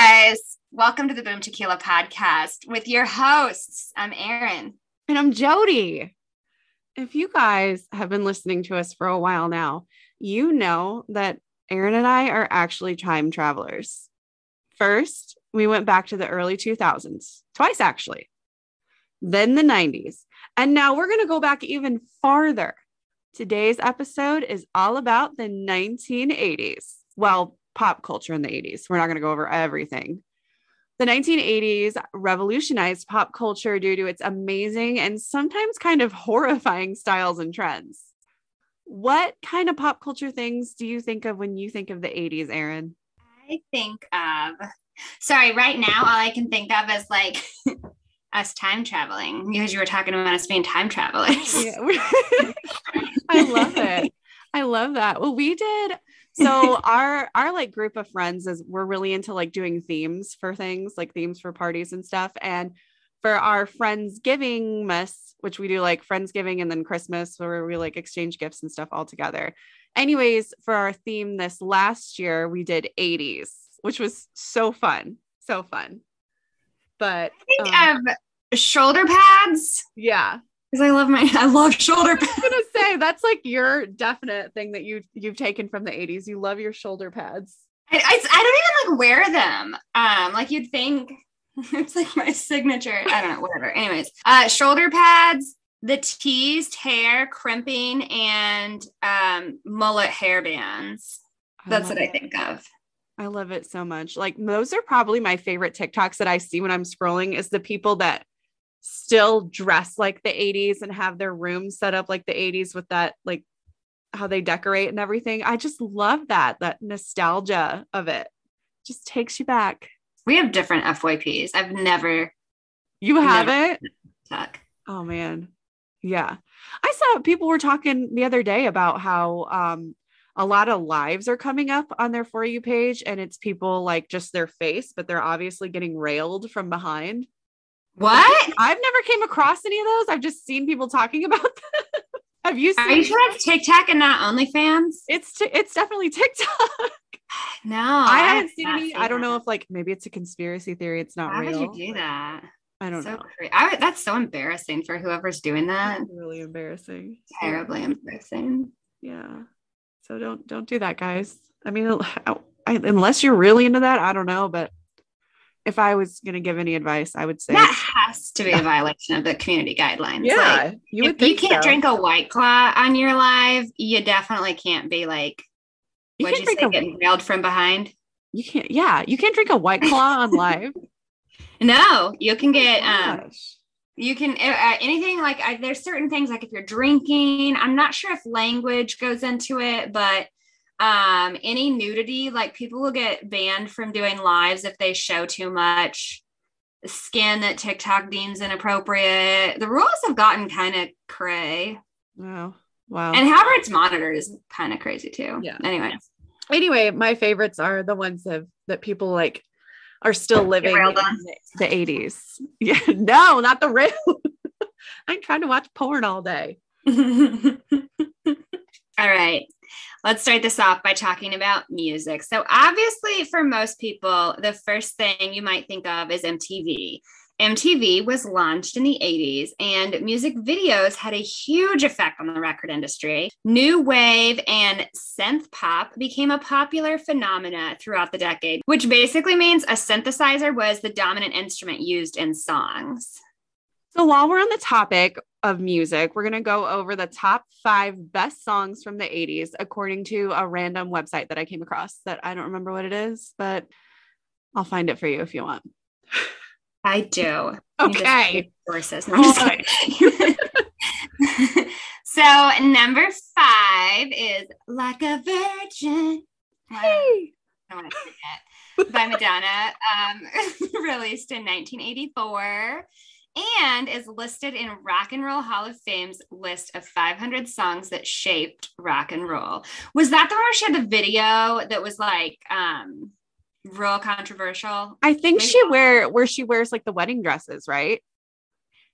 guys. Welcome to the Boom Tequila podcast with your hosts. I'm Erin. And I'm Jody. If you guys have been listening to us for a while now, you know that Erin and I are actually time travelers. First, we went back to the early 2000s, twice actually, then the 90s. And now we're going to go back even farther. Today's episode is all about the 1980s. Well, pop culture in the 80s. We're not going to go over everything. The 1980s revolutionized pop culture due to its amazing and sometimes kind of horrifying styles and trends. What kind of pop culture things do you think of when you think of the 80s, Erin? I think of, sorry, right now, all I can think of is like us time traveling because you were talking about us being time travelers. Yeah. I love it. I love that. Well, we did so our our like group of friends is we're really into like doing themes for things like themes for parties and stuff. And for our friendsgiving mess which we do like friendsgiving and then christmas where we like exchange gifts and stuff all together. Anyways for our theme this last year we did 80s which was so fun so fun. But I think um, of shoulder pads. Yeah because I love my I love shoulder pads. I was gonna say that's like your definite thing that you you've taken from the 80s. You love your shoulder pads. I, I, I don't even like wear them. Um, like you'd think it's like my signature. I don't know, whatever. Anyways, uh, shoulder pads, the teased hair, crimping, and um, mullet hair bands. That's what I think of. I love it so much. Like those are probably my favorite TikToks that I see when I'm scrolling is the people that still dress like the 80s and have their room set up like the 80s with that like how they decorate and everything. I just love that that nostalgia of it. Just takes you back. We have different FYPs. I've never You have it? Oh man. Yeah. I saw people were talking the other day about how um a lot of lives are coming up on their for you page and it's people like just their face but they're obviously getting railed from behind what? I've never came across any of those. I've just seen people talking about them. Have you seen? Are you sure it's TikTok and not OnlyFans? It's t- it's definitely TikTok. No, I, haven't seen any. I don't know if like maybe it's a conspiracy theory. It's not How real. would you do that? I don't so know. Crazy. I, that's so embarrassing for whoever's doing that. That's really embarrassing. Terribly embarrassing. Yeah. So don't don't do that, guys. I mean, I, I, unless you're really into that, I don't know, but if I was going to give any advice, I would say that has to be a violation of the community guidelines. Yeah, like, you if you can't so. drink a white claw on your live, you definitely can't be like, you, you say, a, getting railed from behind? You can't. Yeah, you can't drink a white claw on live. no, you can get. Oh um, you can uh, anything like I, there's certain things like if you're drinking. I'm not sure if language goes into it, but um any nudity like people will get banned from doing lives if they show too much skin that tiktok deems inappropriate. The rules have gotten kind of cray. Wow. Wow. And however it's monitored is kind of crazy too. Yeah. Anyway. Anyway my favorites are the ones of that people like are still living in the, the 80s yeah. No not the real. I'm trying to watch porn all day. All right Let's start this off by talking about music. So, obviously, for most people, the first thing you might think of is MTV. MTV was launched in the 80s, and music videos had a huge effect on the record industry. New wave and synth pop became a popular phenomena throughout the decade, which basically means a synthesizer was the dominant instrument used in songs. So, while we're on the topic of music, we're going to go over the top five best songs from the 80s, according to a random website that I came across that I don't remember what it is, but I'll find it for you if you want. I do. Okay. Sources. No, so, number five is Like a Virgin. Hey. I want to. By Madonna, um, released in 1984 and is listed in Rock and Roll Hall of Fame's list of 500 songs that shaped rock and roll. Was that the one where she had the video that was like um real controversial? I think Maybe she wear where she wears like the wedding dresses, right?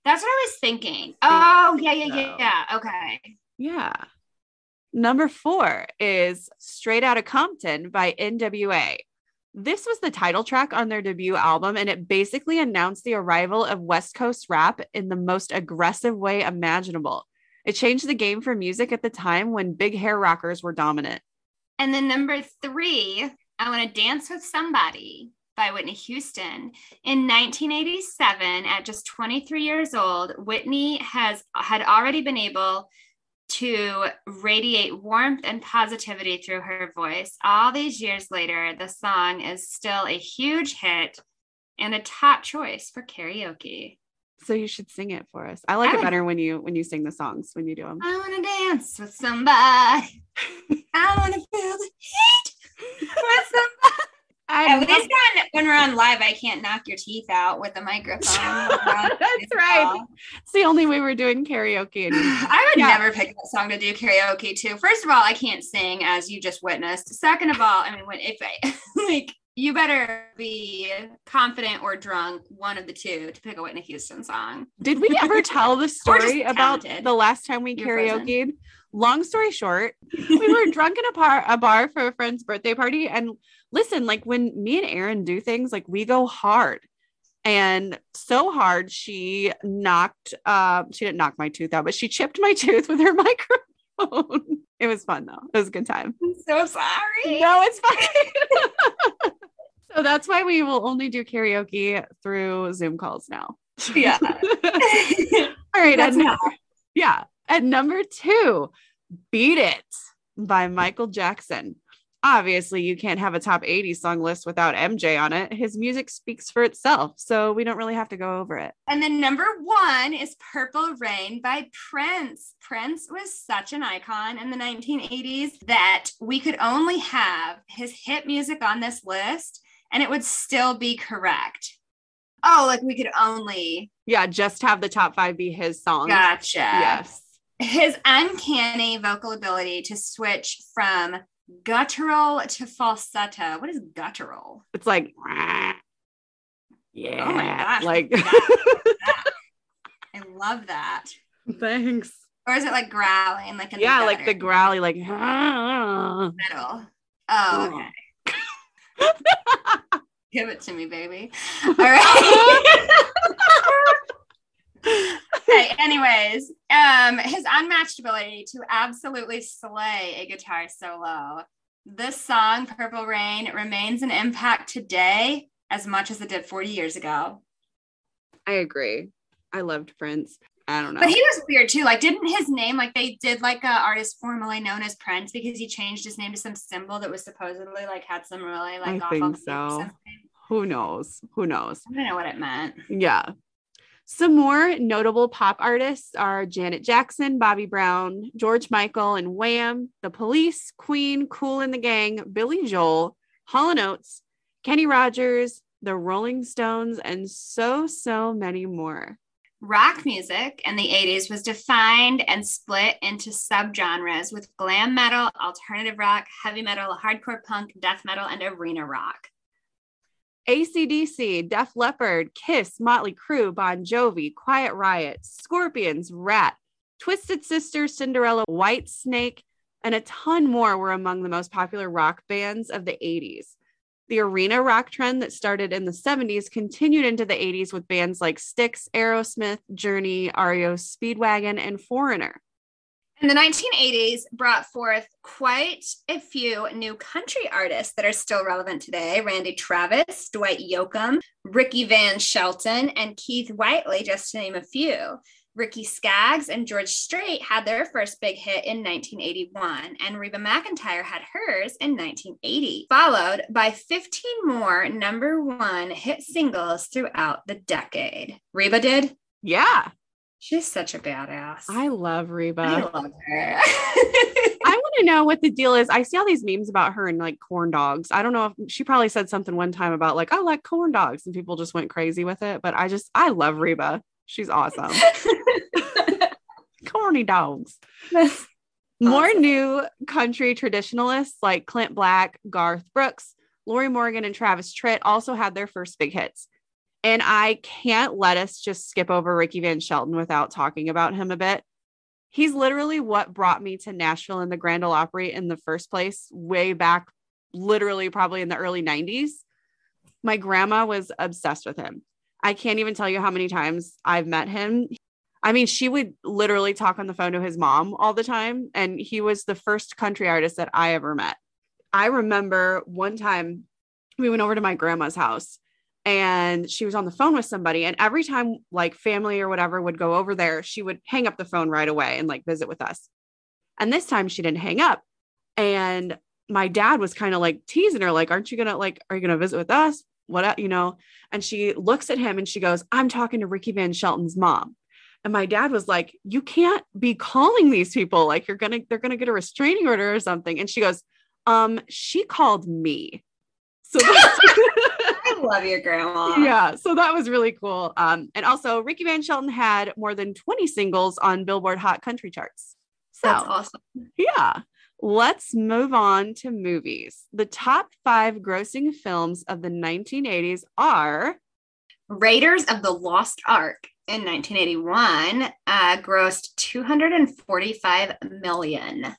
That's what I was thinking. Oh, yeah, yeah, yeah, yeah. Okay. Yeah. Number four is Straight Outta Compton by NWA. This was the title track on their debut album, and it basically announced the arrival of West Coast rap in the most aggressive way imaginable. It changed the game for music at the time when big hair rockers were dominant. And then number three, I Want to Dance with Somebody by Whitney Houston. In 1987, at just 23 years old, Whitney has had already been able to radiate warmth and positivity through her voice. All these years later, the song is still a huge hit and a top choice for karaoke. So you should sing it for us. I like I it better when you when you sing the songs when you do them. I want to dance with somebody. I want to feel the heat with somebody. I At least when, when we're on live, I can't knock your teeth out with the microphone. That's right. It's the only way we're doing karaoke. I would yeah. never pick that song to do karaoke to. First of all, I can't sing, as you just witnessed. Second of all, I mean, when if I like, you better be confident or drunk, one of the two, to pick a Whitney Houston song. Did we ever tell the story about the last time we karaoke? Long story short, we were drunk in a bar, a bar for a friend's birthday party, and listen, like when me and Erin do things, like we go hard. And so hard, she knocked, uh, she didn't knock my tooth out, but she chipped my tooth with her microphone. it was fun though. It was a good time. I'm so sorry. No, it's fine. so that's why we will only do karaoke through Zoom calls now. Yeah. All right. At number, yeah. At number two, Beat It by Michael Jackson obviously you can't have a top 80 song list without MJ on it. His music speaks for itself, so we don't really have to go over it. And then number 1 is Purple Rain by Prince. Prince was such an icon in the 1980s that we could only have his hit music on this list and it would still be correct. Oh, like we could only Yeah, just have the top 5 be his songs. Gotcha. Yes. His uncanny vocal ability to switch from guttural to falsetto. What is guttural? It's like, yeah. Oh my gosh. Like, I love that. Thanks. Or is it like growling? Like yeah, the like the growly, like metal. Oh, okay. Give it to me, baby. All right okay, anyways, um, his unmatched ability to absolutely slay a guitar solo. This song, Purple Rain, remains an impact today as much as it did 40 years ago. I agree. I loved Prince. I don't know. But he was weird too. Like, didn't his name, like, they did like a artist formerly known as Prince because he changed his name to some symbol that was supposedly like had some really like I think so. Who knows? Who knows? I don't know what it meant. Yeah. Some more notable pop artists are Janet Jackson, Bobby Brown, George Michael, and Wham, The Police, Queen, Cool and the Gang, Billy Joel, Hall & Oates, Kenny Rogers, The Rolling Stones, and so, so many more. Rock music in the 80s was defined and split into subgenres with glam metal, alternative rock, heavy metal, hardcore punk, death metal, and arena rock. ACDC, Def Leppard, Kiss, Motley Crue, Bon Jovi, Quiet Riot, Scorpions, Ratt, Twisted Sister, Cinderella, White Snake, and a ton more were among the most popular rock bands of the 80s. The arena rock trend that started in the 70s continued into the 80s with bands like Styx, Aerosmith, Journey, REO Speedwagon, and Foreigner. And the 1980s brought forth quite a few new country artists that are still relevant today Randy Travis, Dwight Yoakam, Ricky Van Shelton, and Keith Whitley, just to name a few. Ricky Skaggs and George Strait had their first big hit in 1981, and Reba McEntire had hers in 1980, followed by 15 more number one hit singles throughout the decade. Reba did? Yeah. She's such a badass. I love Reba. I love her. I want to know what the deal is. I see all these memes about her and like corn dogs. I don't know if she probably said something one time about like, I like corn dogs, and people just went crazy with it. But I just, I love Reba. She's awesome. Corny dogs. More awesome. new country traditionalists like Clint Black, Garth Brooks, Lorrie Morgan, and Travis Tritt also had their first big hits. And I can't let us just skip over Ricky Van Shelton without talking about him a bit. He's literally what brought me to Nashville and the Grand Ole Opry in the first place, way back, literally probably in the early 90s. My grandma was obsessed with him. I can't even tell you how many times I've met him. I mean, she would literally talk on the phone to his mom all the time. And he was the first country artist that I ever met. I remember one time we went over to my grandma's house and she was on the phone with somebody. And every time, like family or whatever would go over there, she would hang up the phone right away and like visit with us. And this time she didn't hang up. And my dad was kind of like teasing her, like, aren't you gonna like, are you gonna visit with us? What, you know? And she looks at him and she goes, I'm talking to Ricky Van Shelton's mom. And my dad was like, You can't be calling these people. Like, you're gonna, they're gonna get a restraining order or something. And she goes, Um, she called me. So I love your grandma. Yeah. So that was really cool. Um, and also Ricky Van Shelton had more than 20 singles on Billboard Hot Country Charts. So That's awesome. yeah. Let's move on to movies. The top five grossing films of the 1980s are Raiders of the Lost Ark in 1981 uh, grossed 245 million.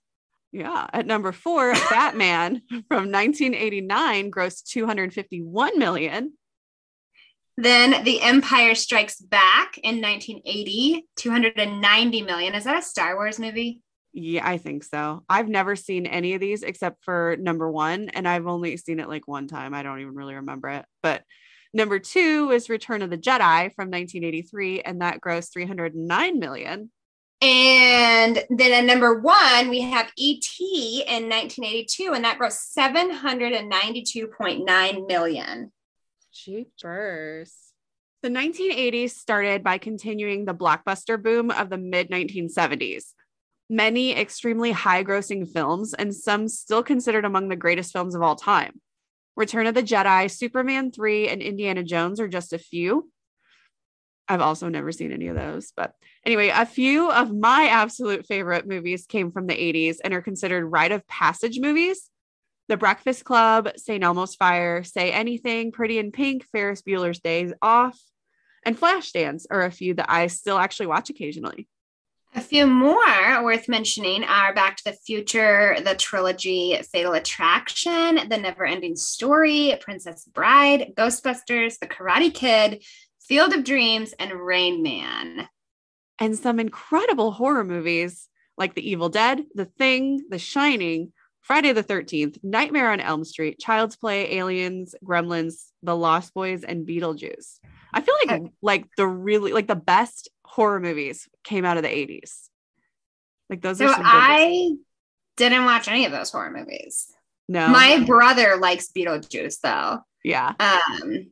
Yeah. At number four, Batman from 1989 grossed 251 million. Then The Empire Strikes Back in 1980, 290 million. Is that a Star Wars movie? Yeah, I think so. I've never seen any of these except for number one, and I've only seen it like one time. I don't even really remember it. But number two is Return of the Jedi from 1983, and that grossed 309 million. And then at number one, we have ET in 1982, and that grossed 792.9 million. Jeepers. The 1980s started by continuing the blockbuster boom of the mid 1970s. Many extremely high grossing films, and some still considered among the greatest films of all time. Return of the Jedi, Superman 3, and Indiana Jones are just a few. I've also never seen any of those. But anyway, a few of my absolute favorite movies came from the 80s and are considered rite of passage movies. The Breakfast Club, St. Elmo's Fire, Say Anything, Pretty in Pink, Ferris Bueller's Days Off, and Flashdance are a few that I still actually watch occasionally. A few more worth mentioning are Back to the Future, the trilogy Fatal Attraction, The Never Ending Story, Princess Bride, Ghostbusters, The Karate Kid, Field of Dreams, and Rain Man. And some incredible horror movies like The Evil Dead, The Thing, The Shining, Friday the 13th, Nightmare on Elm Street, Child's Play, Aliens, Gremlins, The Lost Boys, and Beetlejuice. I feel like like the really like the best horror movies came out of the 80s. Like those so are some I didn't watch any of those horror movies. No. My brother likes Beetlejuice though. yeah. Um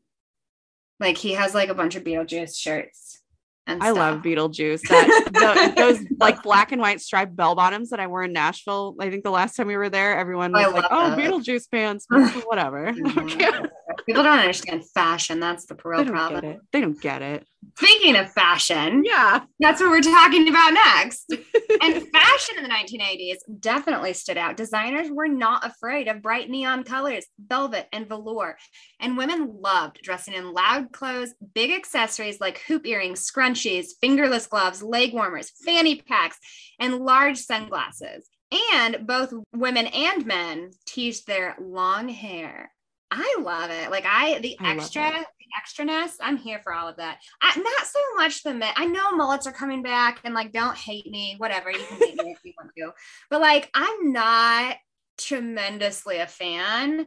like he has like a bunch of Beetlejuice shirts. And I love Beetlejuice. That the, those like black and white striped bell bottoms that I wore in Nashville. I think the last time we were there, everyone I was like, "Oh, those. Beetlejuice pants." Whatever. Mhm. People don't understand fashion. That's the they real don't problem. get it. They don't get it. Speaking of fashion, Yeah. that's what we're talking about next. and fashion in the 1980s definitely stood out. Designers were not afraid of bright neon colors, velvet, and velour. And women loved dressing in loud clothes, big accessories like hoop earrings, scrunchies, fingerless gloves, leg warmers, fanny packs, and large sunglasses. And both women and men teased their long hair. I love it. Like I, the I extra, the extraness. I'm here for all of that. I, not so much the men. I know mullets are coming back, and like, don't hate me. Whatever you can hate me if you want to, but like, I'm not tremendously a fan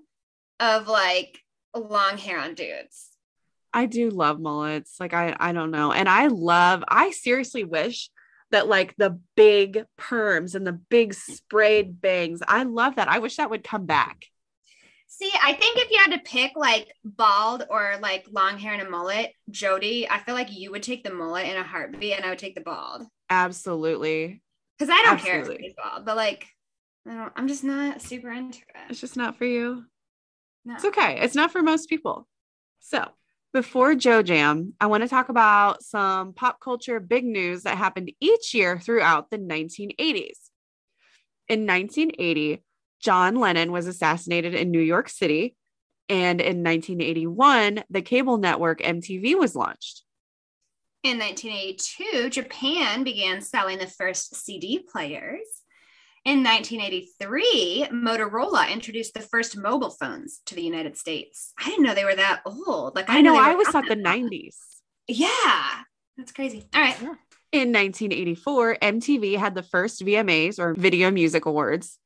of like long hair on dudes. I do love mullets. Like I I don't know. And I love I seriously wish that like the big perms and the big sprayed bangs. I love that. I wish that would come back. See, I think if you had to pick like bald or like long hair and a mullet, Jody, I feel like you would take the mullet in a heartbeat, and I would take the bald Absolutely. because I don't care if Absolutely. he's bald, but like, I don't, I'm just not super into it. It's just not for you. No. It's okay. It's not for most people. So, before Joe Jam, I want to talk about some pop culture big news that happened each year throughout the 1980s. In 1980, John Lennon was assassinated in New York City. And in 1981, the cable network MTV was launched. In 1982, Japan began selling the first CD players. In 1983, Motorola introduced the first mobile phones to the United States. I didn't know they were that old. Like I know, they I always thought the 90s. Yeah, that's crazy. All right. In 1984, MTV had the first VMAs or Video Music Awards.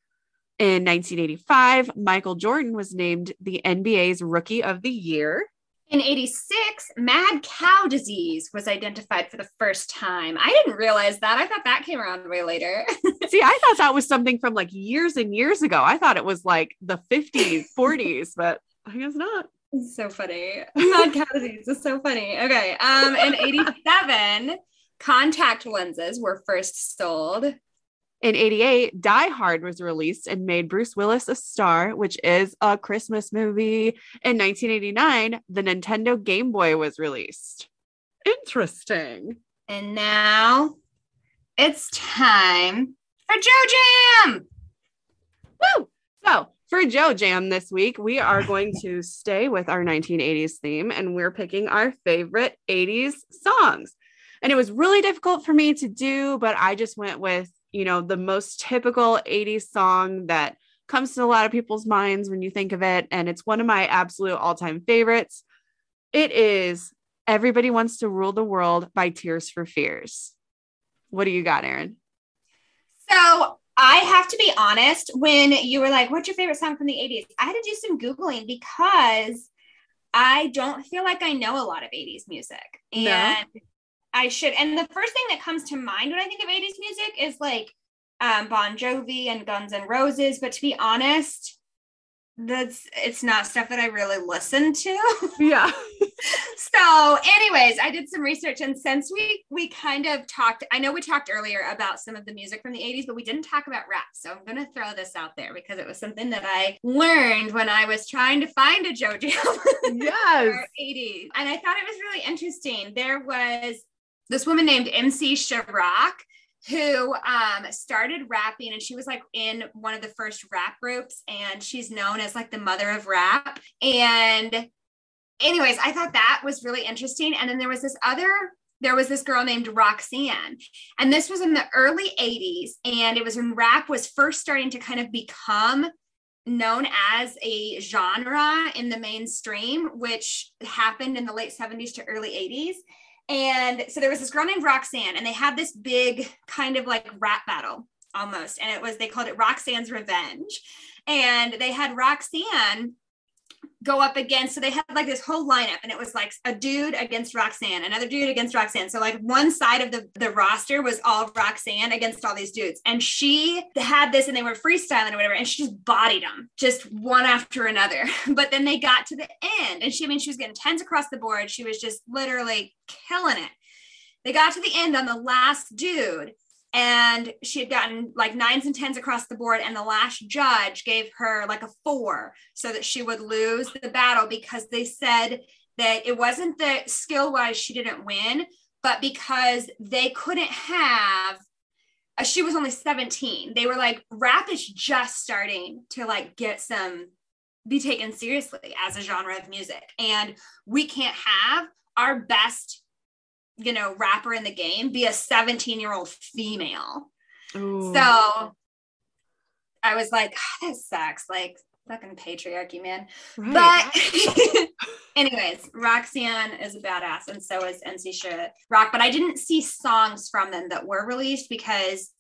In 1985, Michael Jordan was named the NBA's Rookie of the Year. In 86, mad cow disease was identified for the first time. I didn't realize that. I thought that came around way later. See, I thought that was something from like years and years ago. I thought it was like the 50s, 40s, but I guess not. It's so funny. Mad cow disease is so funny. Okay. Um, in 87, contact lenses were first sold. In 88, Die Hard was released and made Bruce Willis a star, which is a Christmas movie. In 1989, the Nintendo Game Boy was released. Interesting. And now it's time for Joe Jam. Woo! So, for Joe Jam this week, we are going to stay with our 1980s theme and we're picking our favorite 80s songs. And it was really difficult for me to do, but I just went with, you know, the most typical 80s song that comes to a lot of people's minds when you think of it. And it's one of my absolute all time favorites. It is Everybody Wants to Rule the World by Tears for Fears. What do you got, Erin? So I have to be honest, when you were like, what's your favorite song from the 80s? I had to do some Googling because I don't feel like I know a lot of 80s music. No. And I should. And the first thing that comes to mind when I think of 80s music is like um, Bon Jovi and Guns N' Roses. But to be honest, that's it's not stuff that I really listen to. Yeah. so anyways i did some research and since we we kind of talked i know we talked earlier about some of the music from the 80s but we didn't talk about rap so i'm going to throw this out there because it was something that i learned when i was trying to find a JoJo. Yes. 80s and i thought it was really interesting there was this woman named MC Sha-Rock who um started rapping and she was like in one of the first rap groups and she's known as like the mother of rap and anyways, I thought that was really interesting. And then there was this other, there was this girl named Roxanne. And this was in the early 80s. And it was when rap was first starting to kind of become known as a genre in the mainstream, which happened in the late 70s to early 80s. And so there was this girl named Roxanne, and they had this big kind of like rap battle almost. And it was, they called it Roxanne's Revenge. And they had Roxanne go up against so they had like this whole lineup and it was like a dude against Roxanne, another dude against Roxanne. So like one side of the, the roster was all Roxanne against all these dudes. And she had this and they were freestyling or whatever, and she just bodied them just one after another. But then they got to the end and she I mean she was getting tens across the board. She was just literally killing it. They got to the end on the last dude and she had gotten like nines and tens across the board and the last judge gave her like a four so that she would lose the battle because they said that it wasn't that skill wise she didn't win but because they couldn't have uh, she was only 17 they were like rap is just starting to like get some be taken seriously as a genre of music. And we can't have our best you know rapper in the game be a 17 year old female Ooh. so I was like, "Ah, that sucks. Like fucking patriarchy, man. Right. But anyways, Roxanne is a badass, and so is NC Rock. But I didn't see songs from them that were released because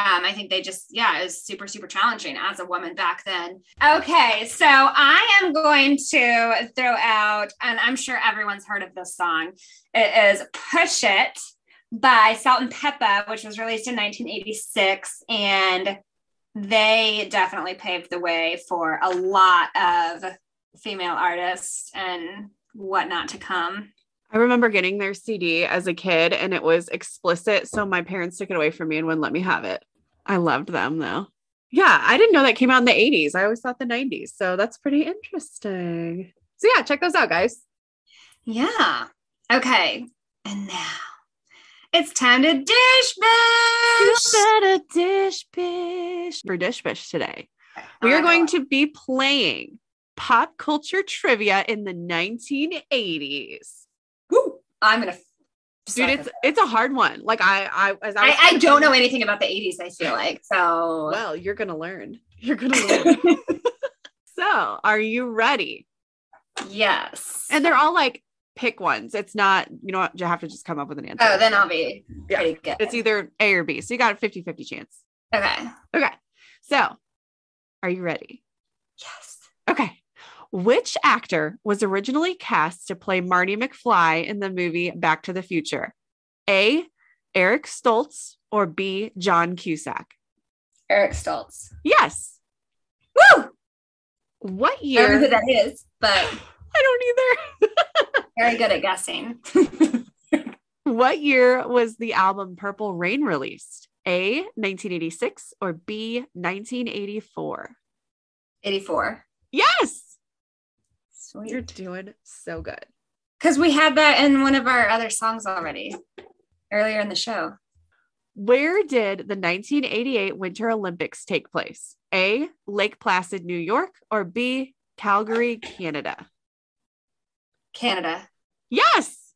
um, I think they just, yeah, it was super, super challenging as a woman back then. Okay, so I am going to throw out, and I'm sure everyone's heard of this song. It is Push It by Salt and Pepa, which was released in 1986. And they definitely paved the way for a lot of female artists and whatnot to come. I remember getting their CD as a kid and it was explicit. So my parents took it away from me and wouldn't let me have it. I loved them though. Yeah, I didn't know that came out in the 80s. I always thought the 90s. So that's pretty interesting. So yeah, check those out, guys. Yeah. Okay. And now it's time to dish You bash. better dish bish for dish bish today. We are uh-huh. going to be playing pop culture trivia in the 1980s. Woo! I'm gonna Dude, it's it's a hard one. Like I I as I, I, I don't know anything about the 80s, I feel like. So Well, you're gonna learn. You're gonna learn. so are you ready? yes. And they're all like pick ones. It's not, you know what, you have to just come up with an answer. oh, then I'll be Yeah. pretty good. it's either A or B. So you got a 50 50 chance. okay. Okay. So are you ready? Yes. Okay. Which actor was originally cast to play Marty McFly in the movie Back to the Future? A. Eric Stoltz or B. John Cusack? Eric Stoltz. Yes. Woo! What year? I don't know who that is, but I don't either. very good at guessing. What year was the album Purple Rain released? A. 1986 or B. 1984? 84. Yes. You're doing so good. Because we had that in one of our other songs already earlier in the show. Where did the 1988 Winter Olympics take place? A. Lake Placid, New York, or B. Calgary, Canada? Canada. Yes.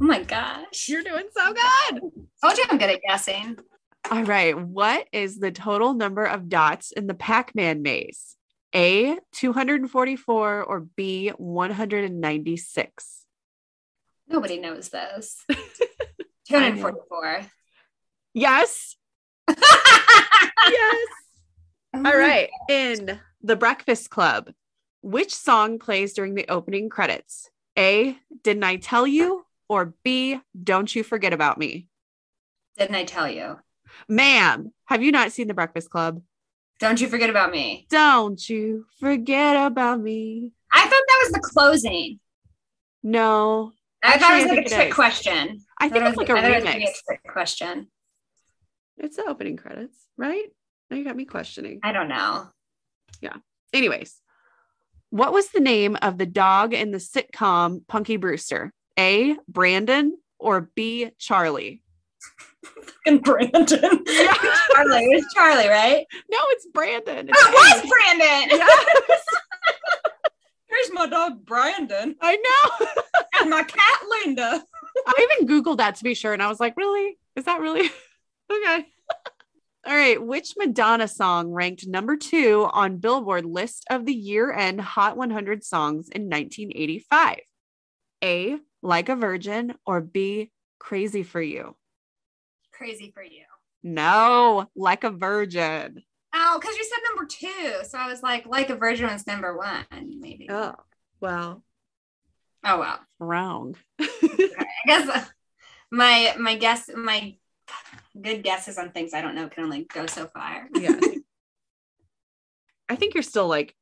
Oh my gosh. You're doing so good. Told you I'm good at guessing. All right. What is the total number of dots in the Pac Man maze? A. 244 or B. 196? Nobody knows those. 244. Yes. Yes. Oh All right. In The Breakfast Club, which song plays during the opening credits? A. Didn't I tell you? Or B. Don't you forget about me? Didn't I tell you? Ma'am, have you not seen The Breakfast Club? Don't you forget about me. Don't you forget about me? I thought that was the closing. No, I thought Actually, it was like a trick is. question. I think it's like a I thought it was remix. trick question. It's the opening credits, right? Now you got me questioning. I don't know. Yeah. Anyways, what was the name of the dog in the sitcom Punky Brewster? A. Brandon or B. Charlie? And Brandon. Charlie. It was Charlie, right? No, it's Brandon. Oh, it was Brandon. Yes, Here's my dog Brandon I know. and my cat Linda. I even Googled that to be sure. And I was like, really? Is that really? okay. All right. Which Madonna song ranked number two on Billboard list of the year end Hot 100 songs in 1985? A. Like a Virgin or B. Crazy for You? Crazy for you. No, Like a Virgin. Oh, because you said number two. So I was like, like a virgin was number one, maybe. Oh, well, Oh well. wrong. I guess uh, my my guess my good guesses on things I don't know can only go so far. yeah. I think you're still like,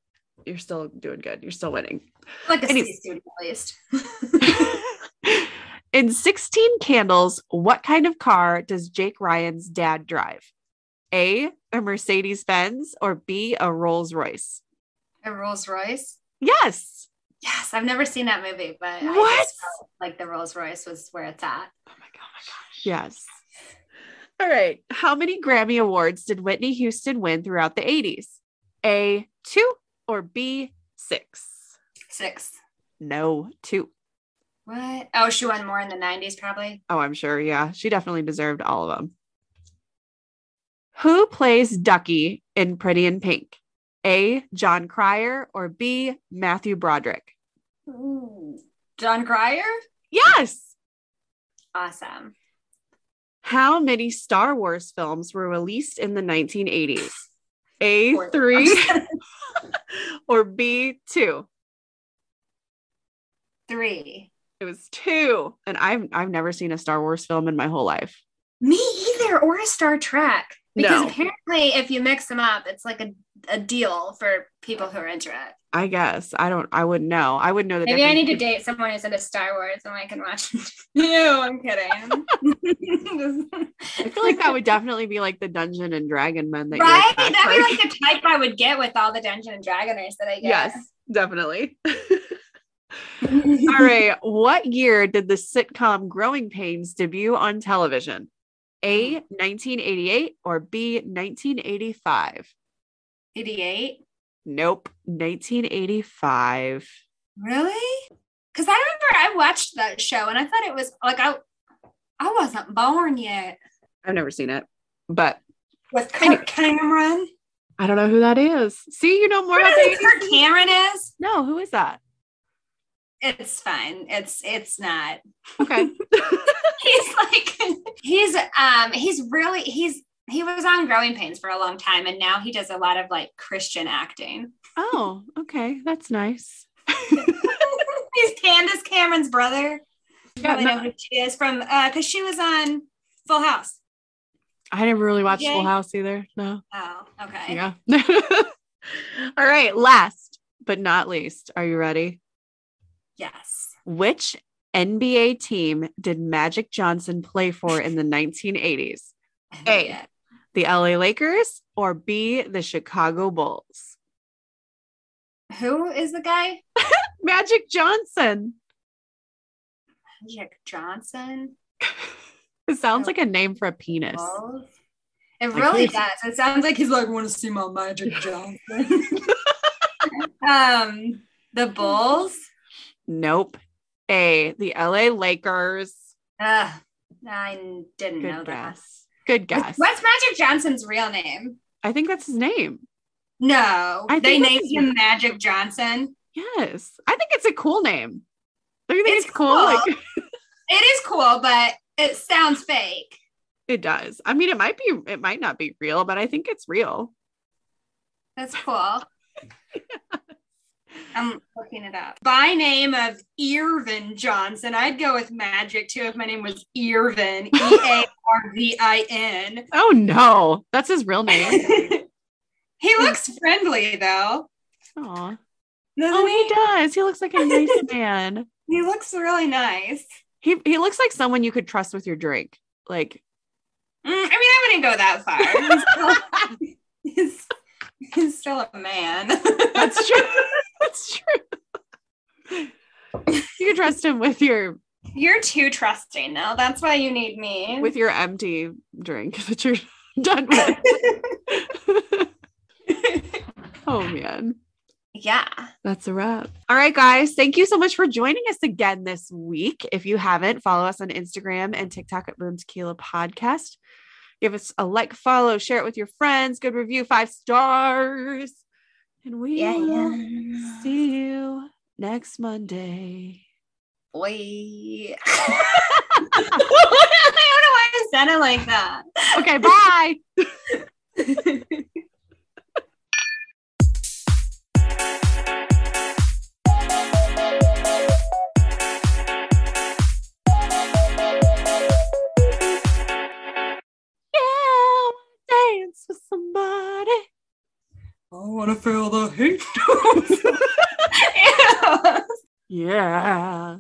you're still doing good. You're still winning. like a Any- student at least. In 16 Candles, what kind of car does Jake Ryan's dad drive? A, a Mercedes Benz, or B, a Rolls Royce? a Rolls Royce. Yes. Yes, I've never seen that movie, but I What? like the Rolls Royce was where it's at. Oh my oh gosh. Yes. All right. How many Grammy Awards did Whitney Houston win throughout the 80s? A, two, or B, six? Six. No, two. What? Oh, she won more in the 90s, probably. Oh, I'm sure. Yeah. She definitely deserved all of them. Who plays Ducky in Pretty in Pink? A. Jon Cryer or B. Matthew Broderick? Ooh. Jon Cryer? Yes. Awesome. How many Star Wars films were released in the 1980s? A. Four. Three or B. Two? Three. It was two. And I've I've never seen a Star Wars film in my whole life. Me either, or a Star Trek. Because No. apparently, if you mix them up, it's like a, a deal for people who are into it. I guess. I don't I wouldn't know. I wouldn't know that. Maybe I need to date someone who's into Star Wars and I can watch. no, I'm kidding. I feel like that would definitely be like the Dungeon and Dragon men that you right? That'd be like- like the type I would get with all the Dungeon and Dragoners that I get. Yes, definitely. All right. What year did the sitcom Growing Pains debut on television? A 1988 or B 1985? 88. Nope, 1985. Really? Because I remember I watched that show and I thought it was like I I wasn't born yet. I've never seen it, but With Anyway. Cameron. I don't know who that is. See, you know more about you the think Kirk Cameron is? No, who is that? It's fine. It's it's not. Okay. He's like he's um he's really he's he was on Growing Pains for a long time and now he does a lot of like Christian acting. oh, okay. That's nice. he's Candace Cameron's brother. You Yeah, probably no- know who she is from uh because she was on Full House. I never really watched Yay. Full House either. No. Oh, okay. Yeah. All right. Last but not least, are you ready? Yes. Which NBA team did Magic Johnson play for in the 1980s? A. The LA Lakers or B, the Chicago Bulls? Who is the guy? Magic Johnson. Magic Johnson. It sounds like a name for a penis. It really does. It sounds like he's like, want to see my Magic Johnson. um, the Bulls. Nope. A, the LA Lakers. Ugh, I didn't know Good that. Good guess. What's Magic Johnson's real name? I think that's his name. No, I they named him Magic Johnson. Yes. I think it's a cool name. Don't you think it's, It's cool? cool. Like It is cool, but it sounds fake. it does. I mean, it might be, it might not be real, but I think it's real. That's cool. I'm looking it up. By name of Earvin Johnson. I'd go with Magic too if my name was Earvin. E A R V I N. Oh no, that's his real name. He looks friendly though. Aw. Doesn't Oh, he? he does. He looks like a nice man. He looks really nice. He he looks like someone you could trust with your drink. Like Mm, I mean, I wouldn't go that far. He's still, he's, he's still a man. that's true. That's true. You can trust him with your You're too trusting now. That's why you need me. with your empty drink that you're done with. oh man. yeah. That's a wrap. All right, guys. Thank you so much for joining us again this week. If you haven't, follow us on Instagram and TikTok at Boom Tequila Podcast. Give us a like, follow, share it with your friends, good review, five stars. And we Yeah, will yeah. see you next Monday. Boy. I don't know why I said it like that. Okay, bye. want to feel the heat. Yeah.